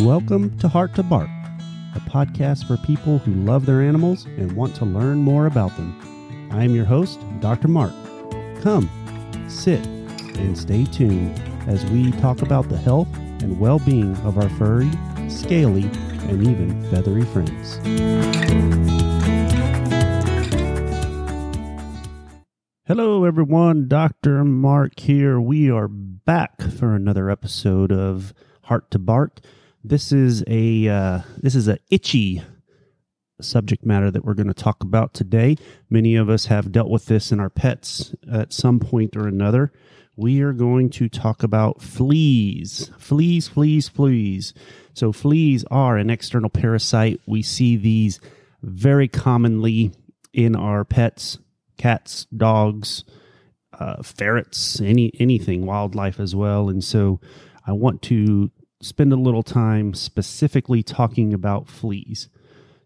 Welcome to Heart to Bark, a podcast for people who love their animals and want to learn more about them. I am your host, Dr. Mark. Come, sit, and stay tuned as we talk about the health and well being of our furry, scaly, and even feathery friends. Hello, everyone. Dr. Mark here. We are back for another episode of Heart to Bark. This is a uh, this is a itchy subject matter that we're going to talk about today. Many of us have dealt with this in our pets at some point or another. We are going to talk about fleas. Fleas, fleas, fleas. So, fleas are an external parasite. We see these very commonly in our pets, cats, dogs, uh, ferrets, any anything, wildlife as well. And so, I want to spend a little time specifically talking about fleas.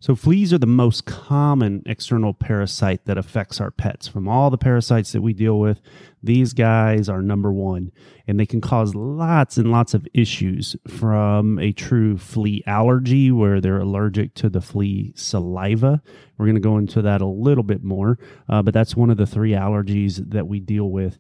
So, fleas are the most common external parasite that affects our pets. From all the parasites that we deal with, these guys are number one, and they can cause lots and lots of issues from a true flea allergy where they're allergic to the flea saliva. We're going to go into that a little bit more, uh, but that's one of the three allergies that we deal with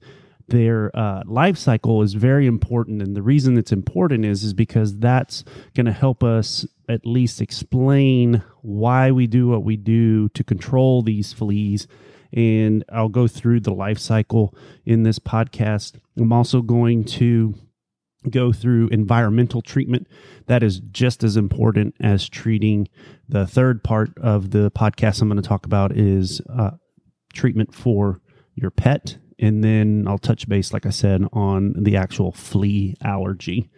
their uh, life cycle is very important. And the reason it's important is is because that's going to help us at least explain why we do what we do to control these fleas. And i'll go through the life cycle in this podcast. I'm also going to go through environmental treatment. That is just as important as treating the third part of the podcast i'm going to talk about is uh, treatment for your pet and then I'll touch base, like I said, on the actual flea allergy.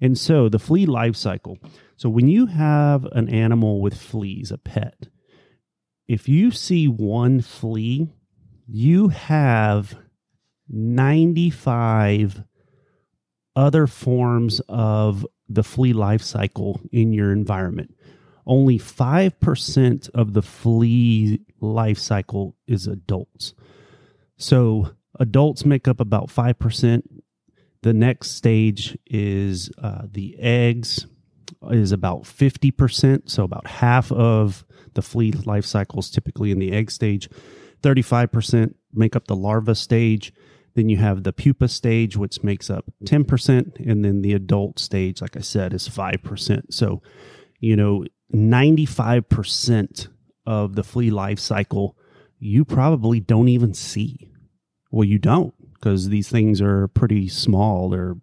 And so the flea life cycle. So when you have an animal with fleas, a pet, if you see one flea, you have 95 other forms of the flea life cycle in your environment. Only 5% of the flea life cycle is adults. So adults make up about 5%. The next stage is uh, the eggs is about 50%. So about half of the flea life cycle is typically in the egg stage. 35% make up the larva stage. Then you have the pupa stage, which makes up 10%. And then the adult stage, like I said, is 5%. So, you know, 95% of the flea life cycle you probably don't even see. Well, you don't because these things are pretty small. They're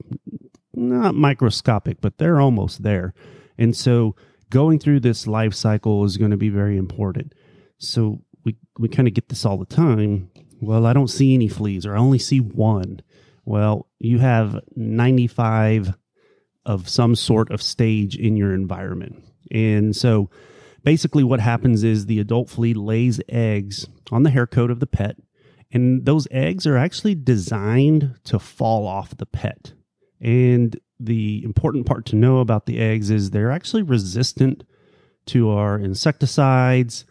not microscopic, but they're almost there. And so going through this life cycle is going to be very important. So we, we kind of get this all the time. Well, I don't see any fleas or I only see one. Well, you have 95 of some sort of stage in your environment. And so basically what happens is the adult flea lays eggs on the hair coat of the pet and those eggs are actually designed to fall off the pet. And the important part to know about the eggs is they're actually resistant to our insecticides,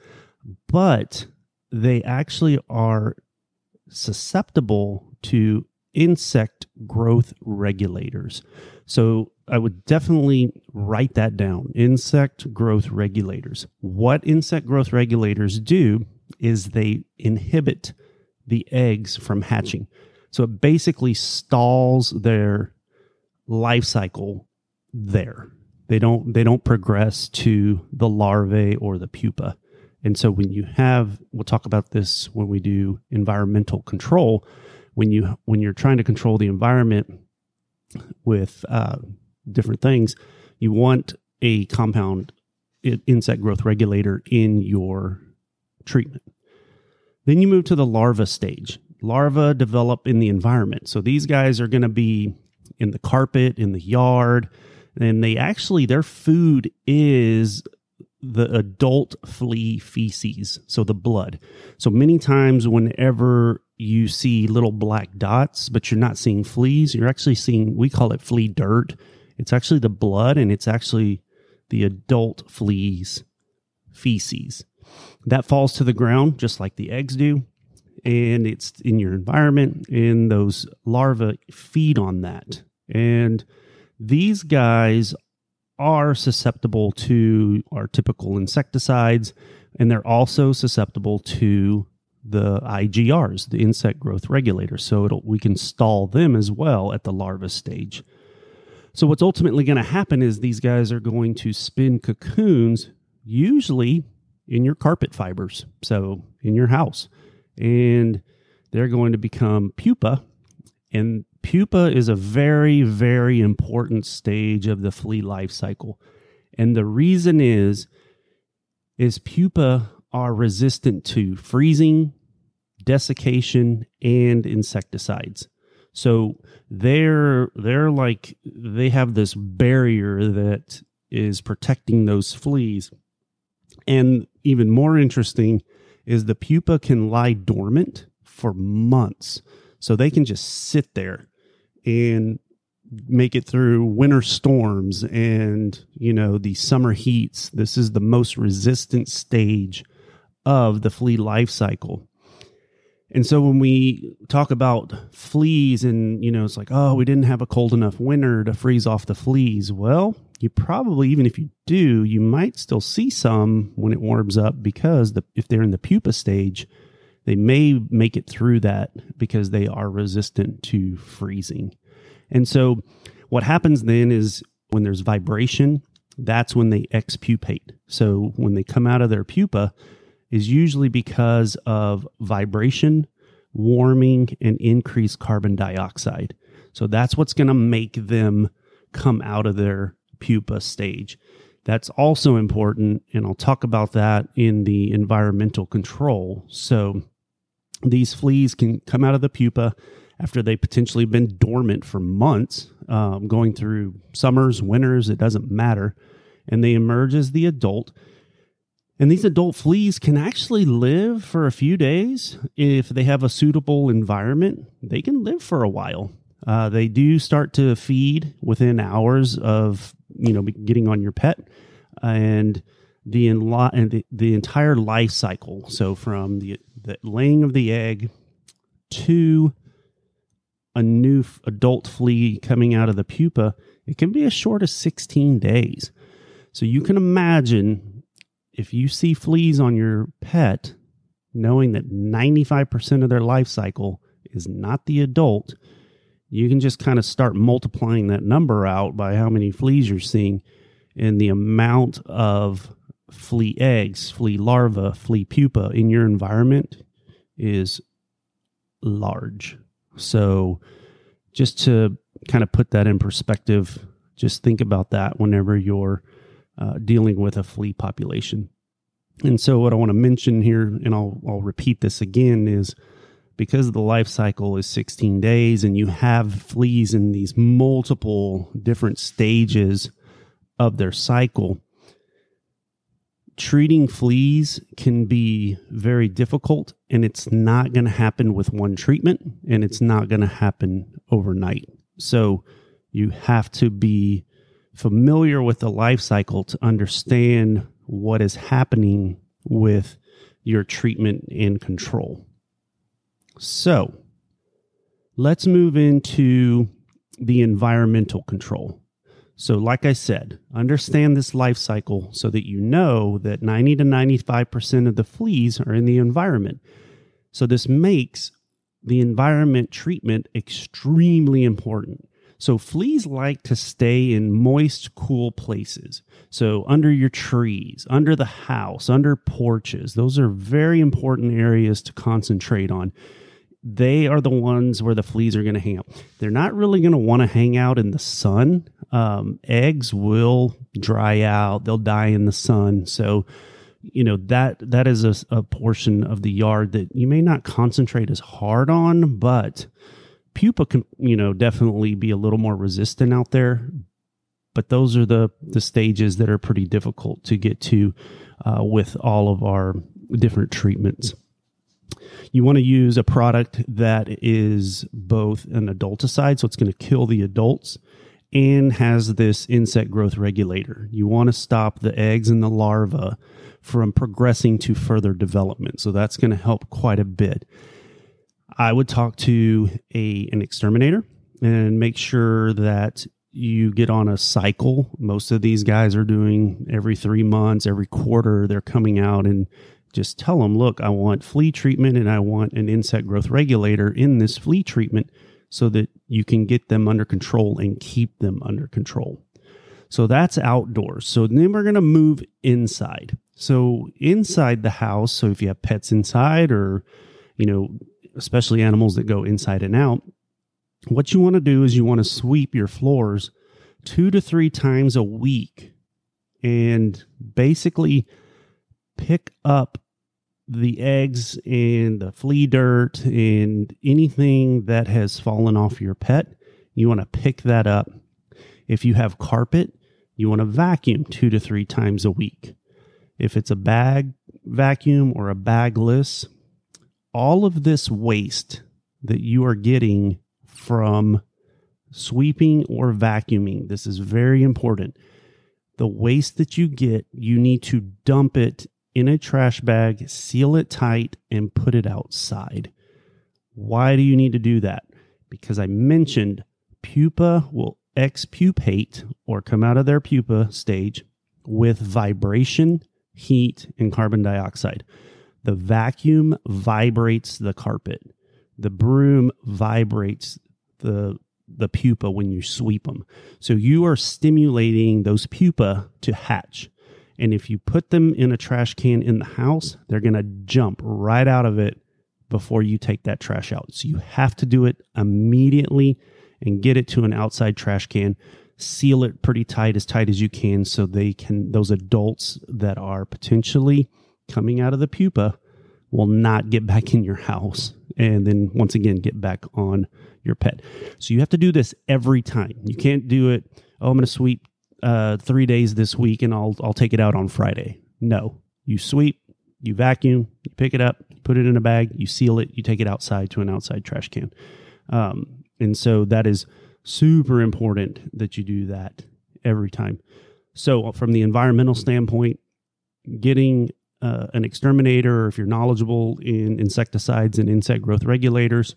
but they actually are susceptible to insect growth regulators. So I would definitely write that down insect growth regulators. What insect growth regulators do is they inhibit the eggs from hatching. So it basically stalls their life cycle there. They don't they don't progress to the larvae or the pupa. And so when you have we'll talk about this when we do environmental control, when you when you're trying to control the environment with uh, different things, you want a compound insect growth regulator in your treatment. Then you move to the larva stage. Larvae develop in the environment. So these guys are going to be in the carpet, in the yard, and they actually, their food is the adult flea feces, so the blood. So many times, whenever you see little black dots, but you're not seeing fleas, you're actually seeing, we call it flea dirt. It's actually the blood and it's actually the adult fleas feces. That falls to the ground just like the eggs do, and it's in your environment, and those larvae feed on that. And these guys are susceptible to our typical insecticides, and they're also susceptible to the IGRs, the insect growth regulators. So we can stall them as well at the larva stage. So what's ultimately going to happen is these guys are going to spin cocoons, usually in your carpet fibers, so in your house, and they're going to become pupa. And pupa is a very, very important stage of the flea life cycle. And the reason is, is pupa are resistant to freezing, desiccation, and insecticides. So they're they're like they have this barrier that is protecting those fleas. And even more interesting is the pupa can lie dormant for months. So they can just sit there and make it through winter storms and you know the summer heats this is the most resistant stage of the flea life cycle and so when we talk about fleas and, you know, it's like, oh, we didn't have a cold enough winter to freeze off the fleas. Well, you probably, even if you do, you might still see some when it warms up because the, if they're in the pupa stage, they may make it through that because they are resistant to freezing. And so what happens then is when there's vibration, that's when they expupate. So when they come out of their pupa, is usually because of vibration, warming, and increased carbon dioxide. So that's what's going to make them come out of their pupa stage. That's also important, and I'll talk about that in the environmental control. So these fleas can come out of the pupa after they potentially been dormant for months, um, going through summers, winters, it doesn't matter. And they emerge as the adult and these adult fleas can actually live for a few days if they have a suitable environment. They can live for a while. Uh, they do start to feed within hours of you know getting on your pet, and the and the, the entire life cycle. So from the the laying of the egg to a new adult flea coming out of the pupa, it can be as short as 16 days. So you can imagine if you see fleas on your pet, knowing that 95% of their life cycle is not the adult, you can just kind of start multiplying that number out by how many fleas you're seeing and the amount of flea eggs, flea larvae, flea pupa in your environment is large. So, just to kind of put that in perspective, just think about that whenever you're uh, dealing with a flea population. And so, what I want to mention here, and I'll, I'll repeat this again, is because the life cycle is 16 days and you have fleas in these multiple different stages of their cycle, treating fleas can be very difficult and it's not going to happen with one treatment and it's not going to happen overnight. So, you have to be familiar with the life cycle to understand what is happening with your treatment and control. So, let's move into the environmental control. So, like I said, understand this life cycle so that you know that 90 to 95% of the fleas are in the environment. So, this makes the environment treatment extremely important. So fleas like to stay in moist, cool places. So under your trees, under the house, under porches. Those are very important areas to concentrate on. They are the ones where the fleas are going to hang out. They're not really going to want to hang out in the sun. Um, eggs will dry out; they'll die in the sun. So, you know that that is a, a portion of the yard that you may not concentrate as hard on, but pupa can you know definitely be a little more resistant out there but those are the the stages that are pretty difficult to get to uh, with all of our different treatments you want to use a product that is both an adulticide so it's going to kill the adults and has this insect growth regulator you want to stop the eggs and the larvae from progressing to further development so that's going to help quite a bit I would talk to a an exterminator and make sure that you get on a cycle. Most of these guys are doing every three months, every quarter, they're coming out and just tell them, look, I want flea treatment and I want an insect growth regulator in this flea treatment so that you can get them under control and keep them under control. So that's outdoors. So then we're going to move inside. So inside the house, so if you have pets inside or, you know, especially animals that go inside and out, what you want to do is you want to sweep your floors two to three times a week and basically pick up the eggs and the flea dirt and anything that has fallen off your pet. You want to pick that up. If you have carpet, you want to vacuum two to three times a week. If it's a bag vacuum or a bagless, all of this waste that you are getting from sweeping or vacuuming, this is very important. The waste that you get, you need to dump it in a trash bag, seal it tight, and put it outside. Why do you need to do that? Because I mentioned pupa will expupate or come out of their pupa stage with vibration, heat, and carbon dioxide. The vacuum vibrates the carpet. The broom vibrates the the pupa when you sweep them. So you are stimulating those pupa to hatch. And if you put them in a trash can in the house, they're going to jump right out of it before you take that trash out. So you have to do it immediately and get it to an outside trash can. Seal it pretty tight, as tight as you can, so they can, those adults that are potentially coming out of the pupa will not get back in your house and then once again get back on your pet. So you have to do this every time. You can't do it, oh, I'm going to sweep uh, three days this week and I'll, I'll take it out on Friday. No, you sweep, you vacuum, you pick it up, put it in a bag, you seal it, you take it outside to an outside trash can. Um, and so that is super important that you do that every time. So, from the environmental standpoint, getting uh, an exterminator, or if you're knowledgeable in insecticides and insect growth regulators,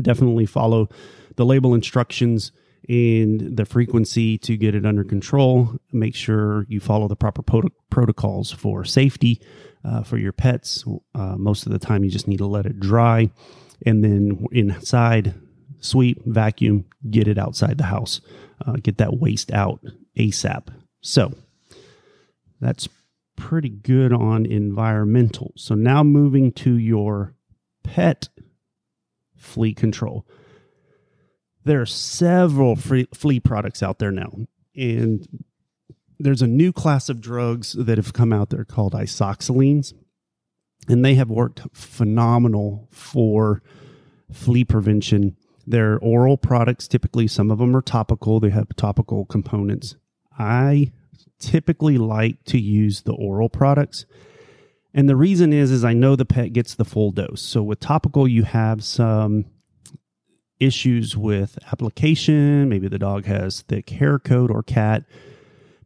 definitely follow the label instructions and the frequency to get it under control. Make sure you follow the proper protocols for safety uh, for your pets. Uh, most of the time, you just need to let it dry. And then inside, sweep, vacuum, get it outside the house, uh, get that waste out ASAP. So that's pretty good on environmental. So now moving to your pet flea control. There are several free, flea products out there now, and there's a new class of drugs that have come out there called isoxazolines, and they have worked phenomenal for flea prevention they're oral products, typically. Some of them are topical, they have topical components. I typically like to use the oral products. And the reason is is I know the pet gets the full dose. So with topical you have some issues with application, maybe the dog has thick hair coat or cat,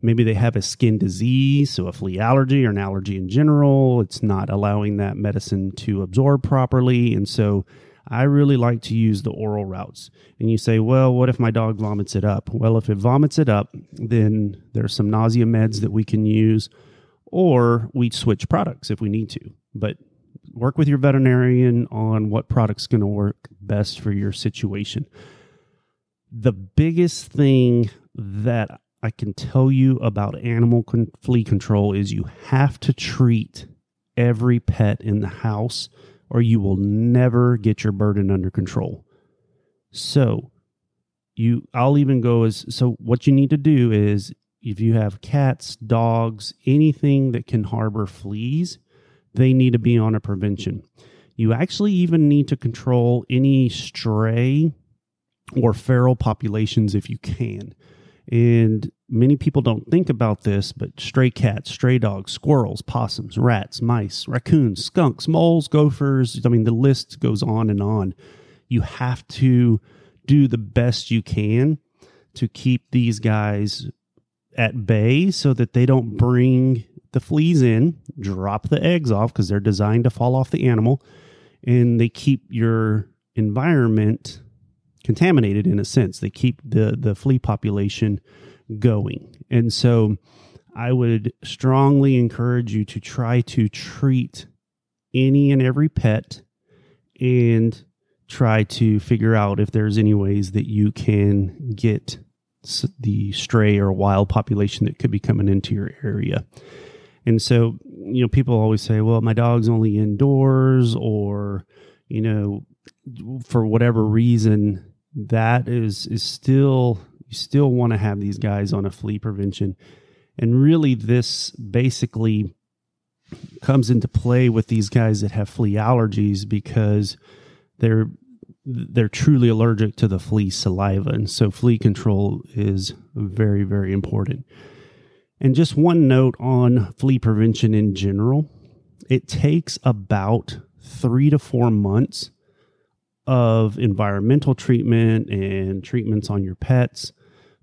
maybe they have a skin disease, so a flea allergy or an allergy in general, it's not allowing that medicine to absorb properly and so I really like to use the oral routes. And you say, well, what if my dog vomits it up? Well, if it vomits it up, then there's some nausea meds that we can use, or we switch products if we need to. But work with your veterinarian on what product's going to work best for your situation. The biggest thing that I can tell you about animal con- flea control is you have to treat every pet in the house or you will never get your burden under control. So, you I'll even go as so what you need to do is if you have cats, dogs, anything that can harbor fleas, they need to be on a prevention. You actually even need to control any stray or feral populations if you can. And many people don't think about this, but stray cats, stray dogs, squirrels, possums, rats, mice, raccoons, skunks, moles, gophers I mean, the list goes on and on. You have to do the best you can to keep these guys at bay so that they don't bring the fleas in, drop the eggs off because they're designed to fall off the animal, and they keep your environment contaminated in a sense. They keep the the flea population going, and so I would strongly encourage you to try to treat any and every pet and try to figure out if there's any ways that you can get the stray or wild population that could be coming into your area. And so, you know, people always say, well, my dog's only indoors or, you know, for whatever reason, that is is still you still want to have these guys on a flea prevention. And really this basically comes into play with these guys that have flea allergies because they're they're truly allergic to the flea saliva and so flea control is very very important and just one note on flea prevention in general. It takes about three to four months of environmental treatment and treatments on your pets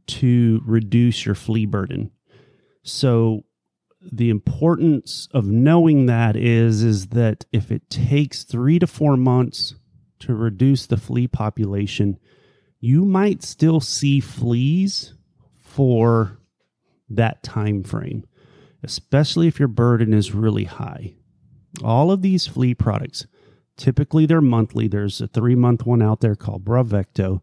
to reduce your flea burden. So the importance of knowing that is is that if it takes 3 to 4 months to reduce the flea population you might still see fleas for that time frame especially if your burden is really high all of these flea products typically they're monthly there's a 3 month one out there called Bravecto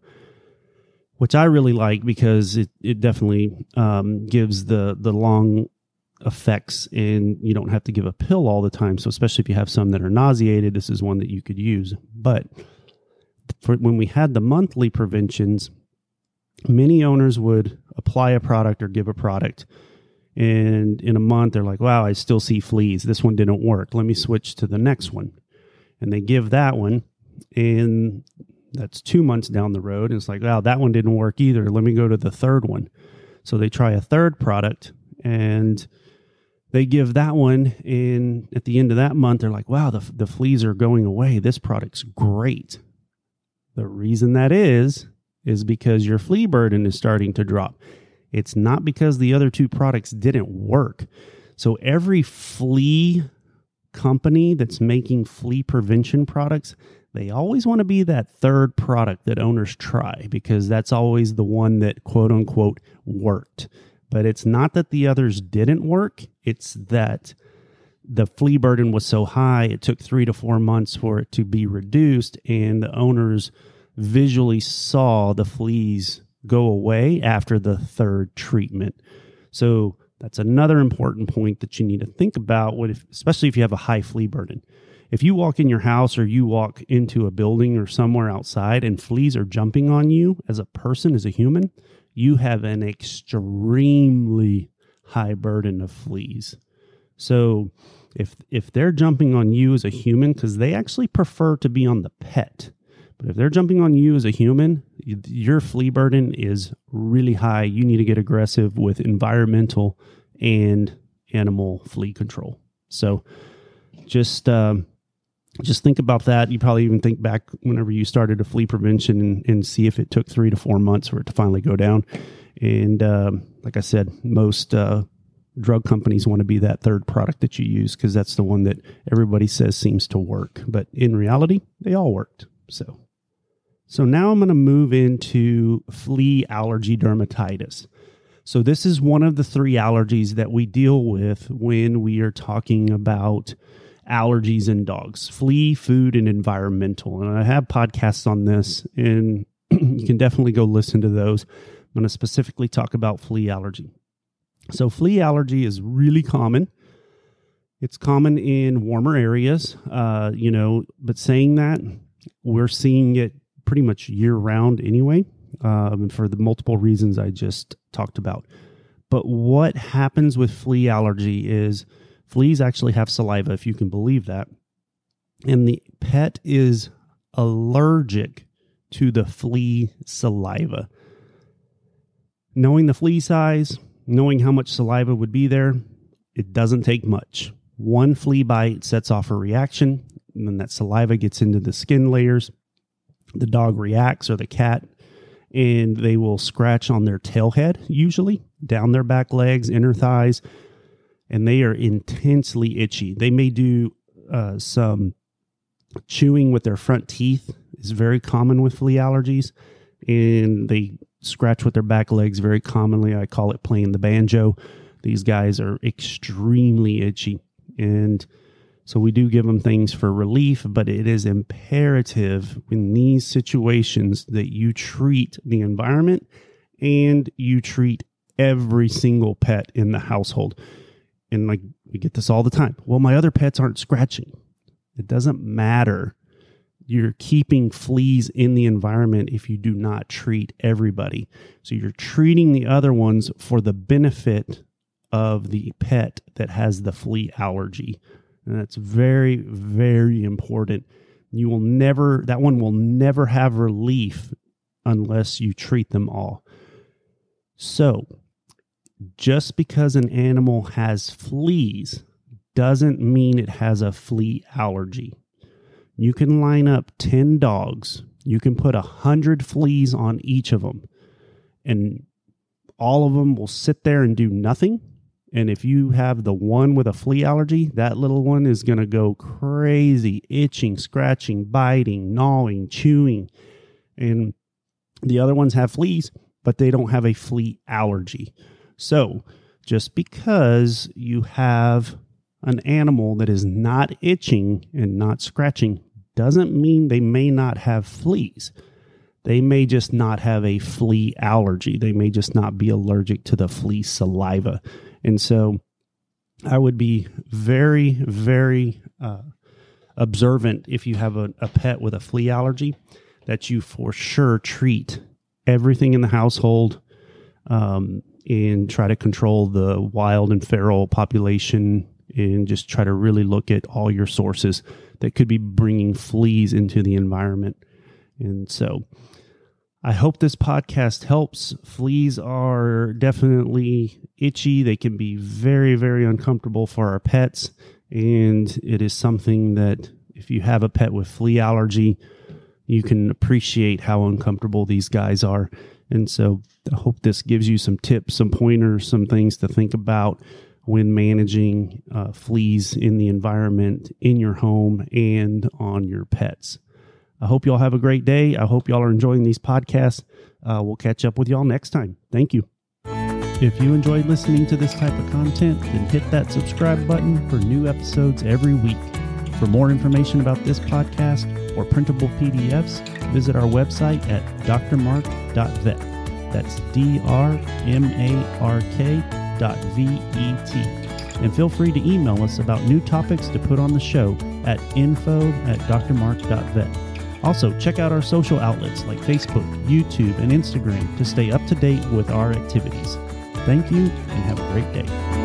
which I really like because it, it definitely um, gives the the long effects and you don't have to give a pill all the time. So especially if you have some that are nauseated, this is one that you could use. But for when we had the monthly preventions, many owners would apply a product or give a product and in a month they're like, "Wow, I still see fleas. This one didn't work. Let me switch to the next one." And they give that one and that's 2 months down the road and it's like, "Wow, that one didn't work either. Let me go to the third one." So they try a third product and they give that one and at the end of that month they're like wow the, the fleas are going away this product's great the reason that is is because your flea burden is starting to drop. It's not because the other two products didn't work. So every flea company that's making flea prevention products they always want to be that third product that owners try because that's always the one that quote unquote worked. But it's not that the others didn't work, it's that the flea burden was so high, it took three to four months for it to be reduced, and the owners visually saw the fleas go away after the third treatment. So that's another important point that you need to think about, what if, especially if you have a high flea burden. If you walk in your house or you walk into a building or somewhere outside and fleas are jumping on you as a person, as a human, you have an extremely high burden of fleas. So if if they're jumping on you as a human cuz they actually prefer to be on the pet. But if they're jumping on you as a human, your flea burden is really high. You need to get aggressive with environmental and animal flea control. So just um, just think about that. You probably even think back whenever you started a flea prevention and, and see if it took three to four months for it to finally go down. And um, like I said, most uh, drug companies want to be that third product that you use because that's the one that everybody says seems to work. But in reality, they all worked. So, so now I'm going to move into flea allergy dermatitis. So this is one of the three allergies that we deal with when we are talking about allergies in dogs flea, food, and environmental. And I have podcasts on this, and you can definitely go listen to those. I'm going to specifically talk about flea allergy. So, flea allergy is really common. It's common in warmer areas, uh, you know, but saying that, we're seeing it pretty much year round anyway, um, for the multiple reasons I just talked about. But what happens with flea allergy is Fleas actually have saliva, if you can believe that. And the pet is allergic to the flea saliva. Knowing the flea size, knowing how much saliva would be there, it doesn't take much. One flea bite sets off a reaction, and then that saliva gets into the skin layers. The dog reacts, or the cat, and they will scratch on their tail head, usually down their back legs, inner thighs, and they are intensely itchy. They may do uh, some chewing with their front teeth is very common with flea allergies. and they scratch with their back legs very commonly. I call it playing the banjo. These guys are extremely itchy. And so we do give them things for relief, but it is imperative in these situations that you treat the environment and you treat every single pet in the household. And like we get this all the time. Well, my other pets aren't scratching. It doesn't matter. You're keeping fleas in the environment if you do not treat everybody. So you're treating the other ones for the benefit of the pet that has the flea allergy. And that's very, very important. You will never, that one will never have relief unless you treat them all. So, just because an animal has fleas doesn't mean it has a flea allergy. You can line up 10 dogs, you can put 100 fleas on each of them, and all of them will sit there and do nothing. And if you have the one with a flea allergy, that little one is going to go crazy, itching, scratching, biting, gnawing, chewing. And the other ones have fleas, but they don't have a flea allergy. So, just because you have an animal that is not itching and not scratching doesn't mean they may not have fleas. They may just not have a flea allergy. They may just not be allergic to the flea saliva. And so I would be very, very uh, observant if you have a, a pet with a flea allergy that you for sure treat everything in the household um, and try to control the wild and feral population and just try to really look at all your sources that could be bringing fleas into the environment. And so I hope this podcast helps. Fleas are definitely itchy. They can be very, very uncomfortable for our pets. And it is something that if you have a pet with flea allergy, you can appreciate how uncomfortable these guys are. And so I hope this gives you some tips, some pointers, some things to think about when managing uh, fleas in the environment, in your home, and on your pets. I hope y'all have a great day. I hope y'all are enjoying these podcasts. Uh, we'll catch up with y'all next time. Thank you. If you enjoyed listening to this type of content, then hit that subscribe button for new episodes every week. For more information about this podcast or printable PDFs, visit our website at drmark.vet. That's D R M A R K dot V E T. And feel free to email us about new topics to put on the show at info at drmark.vet. Also, check out our social outlets like Facebook, YouTube, and Instagram to stay up to date with our activities. Thank you and have a great day.